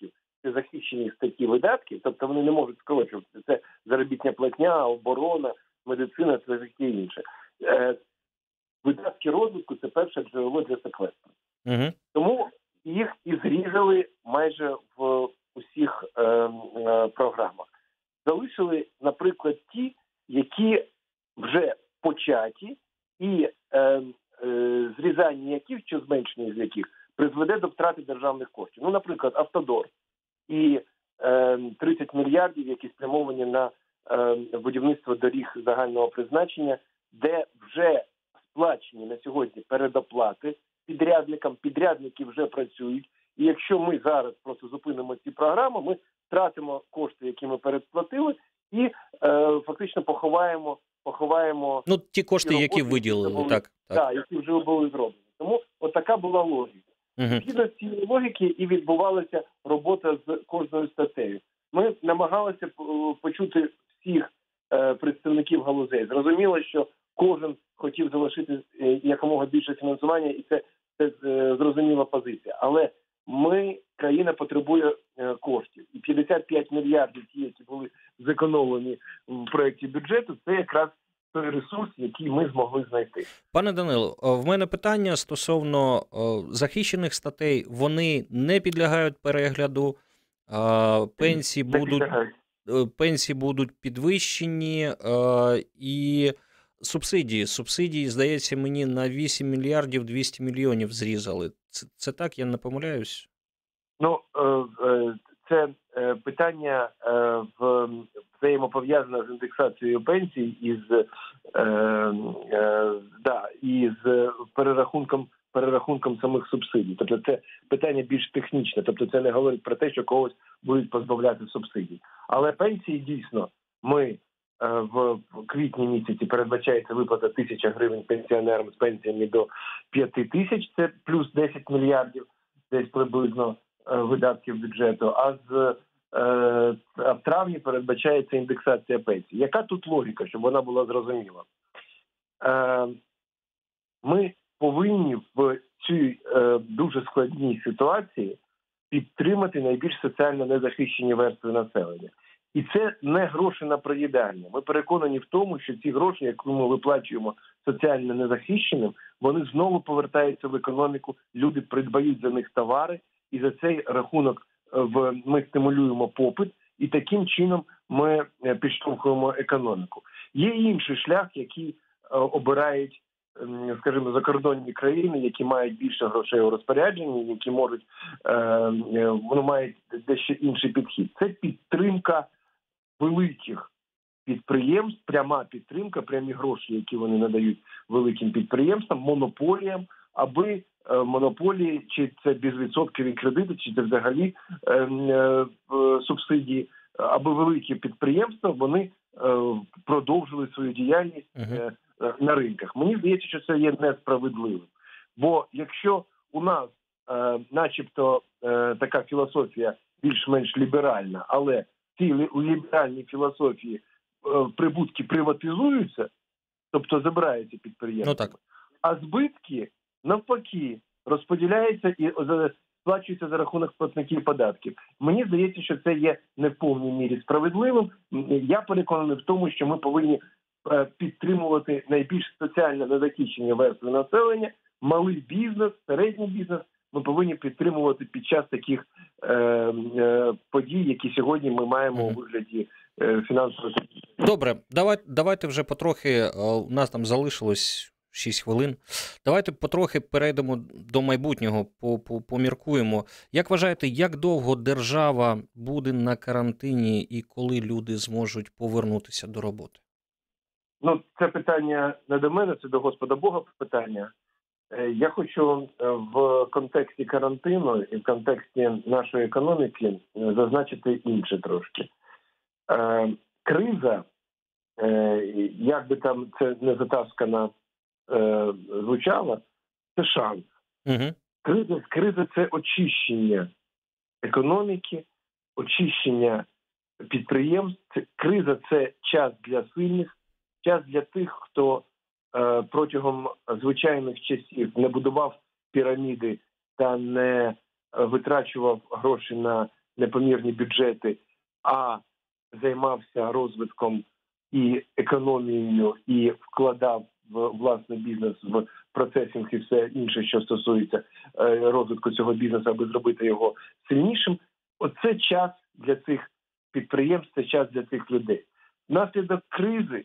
це незахищені статті видатків, тобто вони не можуть скорочуватися. Це заробітня платня, оборона, медицина, це таке інше. Е, видатки розвитку це перше джерело для секвестру. Угу. Тому їх і зрізали майже в усіх е, е, програмах. Залишили, наприклад, ті, які вже початі, і е, е, зрізання яких чи зменшення з яких призведе до втрати державних коштів. Ну, наприклад, Автодор і е, 30 мільярдів, які спрямовані на е, будівництво доріг загального призначення, де вже сплачені на сьогодні передоплати підрядникам, підрядники вже працюють. І якщо ми зараз просто зупинимо ці програми, ми втратимо кошти, які ми передплатили, і е, фактично поховаємо, поховаємо Ну, ті кошти, Ті які роботи, виділили, які так. так. Да, які вже були зроблені. Тому от така була логіка. Згідно з цієї логіки і відбувалася робота з кожною статтею. Ми намагалися е, почути всіх е, представників галузей. Зрозуміло, що кожен хотів залишити е, якомога більше фінансування, і це, це е, зрозуміла позиція. Але ми країна потребує е, коштів, і 55 мільярдів, ті, які були зекономлені в проєкті бюджету, це якраз той ресурс, який ми змогли знайти. Пане Данило, в мене питання стосовно захищених статей. Вони не підлягають перегляду, пенсії Не будуть підлягають. пенсії будуть підвищені і субсидії. Субсидії, здається, мені на 8 мільярдів 200 мільйонів зрізали. Це, це так, я не помиляюсь. Ну е, е, це е, питання в взаємопов'язане з індексацією пенсій і з да, і з перерахунком перерахунком самих субсидій. Тобто це питання більш технічне, тобто це не говорить про те, що когось будуть позбавляти субсидій. Але пенсії дійсно ми в в квітні місяці передбачається виплата тисяча гривень пенсіонерам з пенсіями до п'яти тисяч. Це плюс 10 мільярдів, десь приблизно е, видатків бюджету. А з е, а в травні передбачається індексація пенсій. Яка тут логіка, щоб вона була зрозуміла? Е, ми повинні в цій е, дуже складній ситуації підтримати найбільш соціально незахищені верстви населення. І це не гроші на проїдання. Ми переконані в тому, що ці гроші, які ми виплачуємо соціально незахищеним, вони знову повертаються в економіку. Люди придбають за них товари, і за цей рахунок е, в ми стимулюємо попит, і таким чином ми е, підштовхуємо економіку. Є інший шлях, який е, обирають, скажімо, закордонні країни, які мають більше грошей у розпорядженні, які можуть вони мають дещо інший підхід. Це підтримка великих підприємств, пряма підтримка, прямі гроші, які вони надають великим підприємствам, монополіям, аби е, монополії, чи це безвідсоткові кредити, чи це взагалі е, е, субсидії, аби великі підприємства вони е, продовжили свою діяльність е, е, на ринках. Мені здається, що це є несправедливим. Бо якщо у нас, е, начебто, е, така філософія більш-менш ліберальна, але ці у ліберальній філософії е, прибутки приватизуються, тобто забираються підприємства, Ну так. а збитки навпаки розподіляються і сплачуються за рахунок платників податків. Мені здається, що це є не в повній мірі справедливим. Я переконаний в тому, що ми повинні е, підтримувати найбільш соціально незахищені верстви населення, малий бізнес, середній бізнес. Ми повинні підтримувати під час таких е, е, подій, які сьогодні ми маємо у вигляді е, фінансової Добре, давай, давайте вже потрохи. е, У нас там залишилось 6 хвилин. Давайте потрохи перейдемо до майбутнього, по- по- поміркуємо. Як вважаєте, як довго держава буде на карантині і коли люди зможуть повернутися до роботи? Ну, це питання не до мене, це до Господа Бога питання. Е, Я хочу е, в контексті карантину і в контексті нашої економіки е, зазначити інше трошки. Криза, як би там це не затаскана звучала, це шанс. Угу. Криза, криза це очищення економіки, очищення підприємств. Криза це час для сильних, час для тих, хто протягом звичайних часів не будував піраміди та не е, витрачував гроші на непомірні бюджети, а займався розвитком і економією, і вкладав в власний бізнес в процесінг і все інше, що стосується е, розвитку цього бізнесу, аби зробити його сильнішим. Оце час для цих підприємств, це час для цих людей. Внаслідок кризи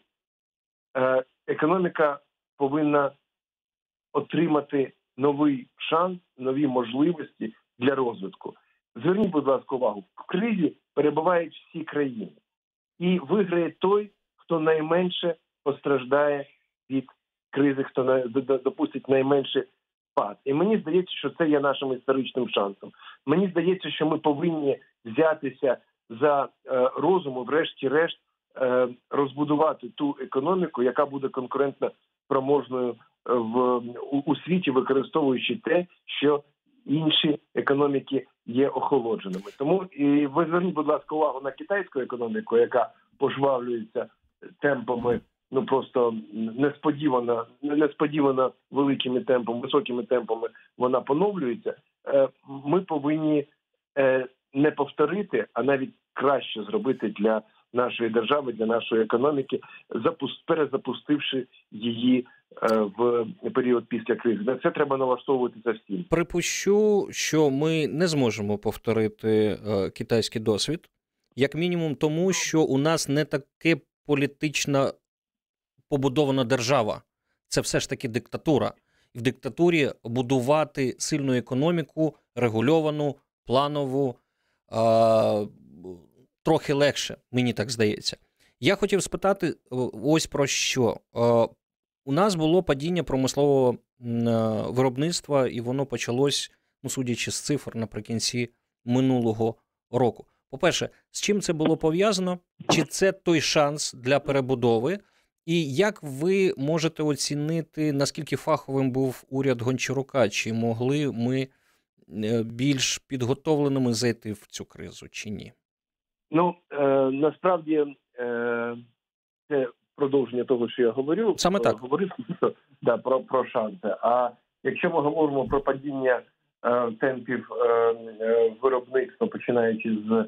е, економіка повинна отримати новий шанс, нові можливості для розвитку. Зверніть, будь ласка, увагу, в кризі перебувають всі країни, і виграє той, хто найменше постраждає від кризи, хто допустить найменше спад. І мені здається, що це є нашим історичним шансом. Мені здається, що ми повинні взятися за е, розуму, врешті-решт, розбудувати ту економіку, яка буде конкурентно спроможною е, в у, у світі, використовуючи те, що інші економіки є охолодженими. Тому і ви зверніть, будь ласка, увагу на китайську економіку, яка пожвавлюється темпами. Ну просто несподівано, несподівано великими темпами, високими темпами вона поновлюється. Е, ми повинні е, не повторити, а навіть краще зробити для нашої держави, для нашої економіки, перезапустивши її е, в період після кризи. На це треба налаштовуватися всім. Припущу, що ми не зможемо повторити китайський досвід, як мінімум, тому що у нас не таке політична побудована держава, це все ж таки диктатура. В диктатурі будувати сильну економіку, регульовану, планову, а, трохи легше, мені так здається. Я хотів спитати ось про що. У нас було падіння промислового виробництва, і воно почалось, ну, судячи з цифр, наприкінці минулого року. По-перше, з чим це було пов'язано? Чи це той шанс для перебудови? І як ви можете оцінити, наскільки фаховим був уряд Гончарука? Чи могли ми е, більш підготовленими зайти в цю кризу, чи ні? Ну е, насправді е, це продовження того, що я говорю, саме так говорив да, про про шанси. А якщо ми говоримо про падіння е, темпів е, е виробництва, починаючи з е,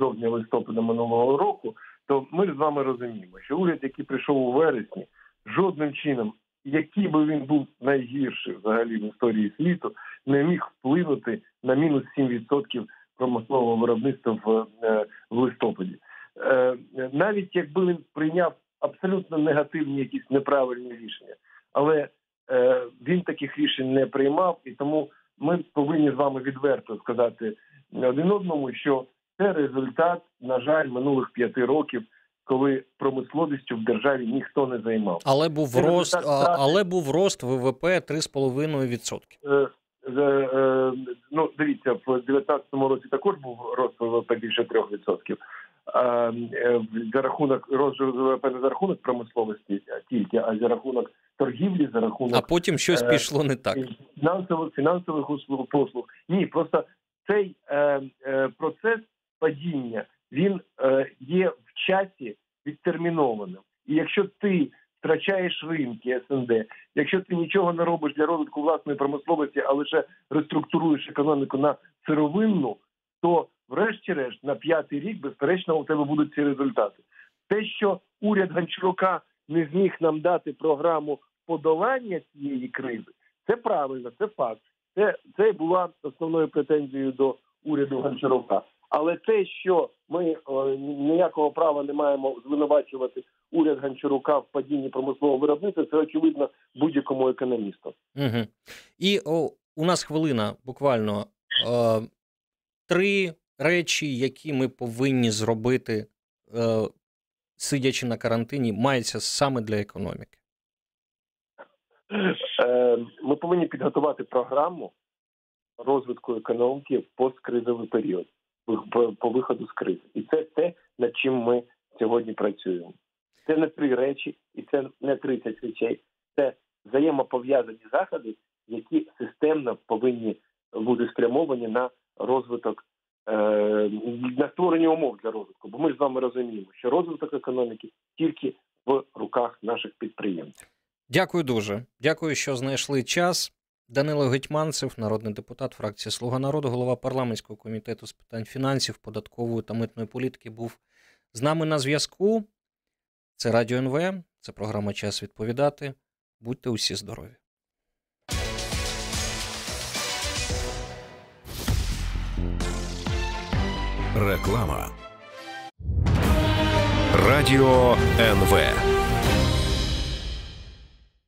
жовтня листопада минулого року, то ми з вами розуміємо, що уряд, який прийшов у вересні, жодним чином, який би він був найгірший взагалі в історії світу, не міг вплинути на мінус 7% промислового виробництва в, е, в листопаді. Е, навіть якби він прийняв абсолютно негативні, якісь неправильні рішення, але е, він таких рішень не приймав, і тому ми повинні з вами відверто сказати один одному, що це результат, на жаль, минулих п'яти років, коли промисловістю в державі ніхто не займав. Але був рост, результат... але був рост ВВП 3,5%. Е, е, ну, дивіться, в 2019 році також був рост ВВП більше 3%. А, е, за рахунок не за рахунок промисловості тільки, а за рахунок торгівлі, за рахунок а потім щось е, пішло не так. Фінансових фінансових услуг послуг. Ні, просто цей е, е, процес падіння він е, є в часі відтермінованим. І якщо ти втрачаєш ринки СНД, якщо ти нічого не робиш для розвитку власної промисловості, а лише реструктуруєш економіку на сировинну, то врешті-решт на п'ятий рік, безперечно, у тебе будуть ці результати. Те, що уряд Гончарука не зміг нам дати програму подолання цієї кризи, це правильно, це факт. Це це була основною претензією до уряду Гончарука. Але те, що ми о, ніякого права не маємо звинувачувати уряд Гончарука в падінні промислового виробництва, це очевидно будь-якому економісту. Угу. І о, у нас хвилина буквально о, три речі, які ми повинні зробити, о, сидячи на карантині, маються саме для економіки. Е, ми повинні підготувати програму розвитку економіки в посткризовий період по виходу з кризи, і це те, над чим ми сьогодні працюємо. Це не три речі, і це не 30 речей. Це взаємопов'язані заходи, які системно повинні бути спрямовані на розвиток, е, на створення умов для розвитку. Бо ми з вами розуміємо, що розвиток економіки тільки в руках наших підприємців. Дякую дуже. Дякую, що знайшли час. Данило Гетьманцев, народний депутат, фракція Слуга народу, голова парламентського комітету з питань фінансів, податкової та митної політики, був з нами на зв'язку. Це Радіо НВ, це програма Час відповідати. Будьте усі здорові. Реклама. Радіо НВ.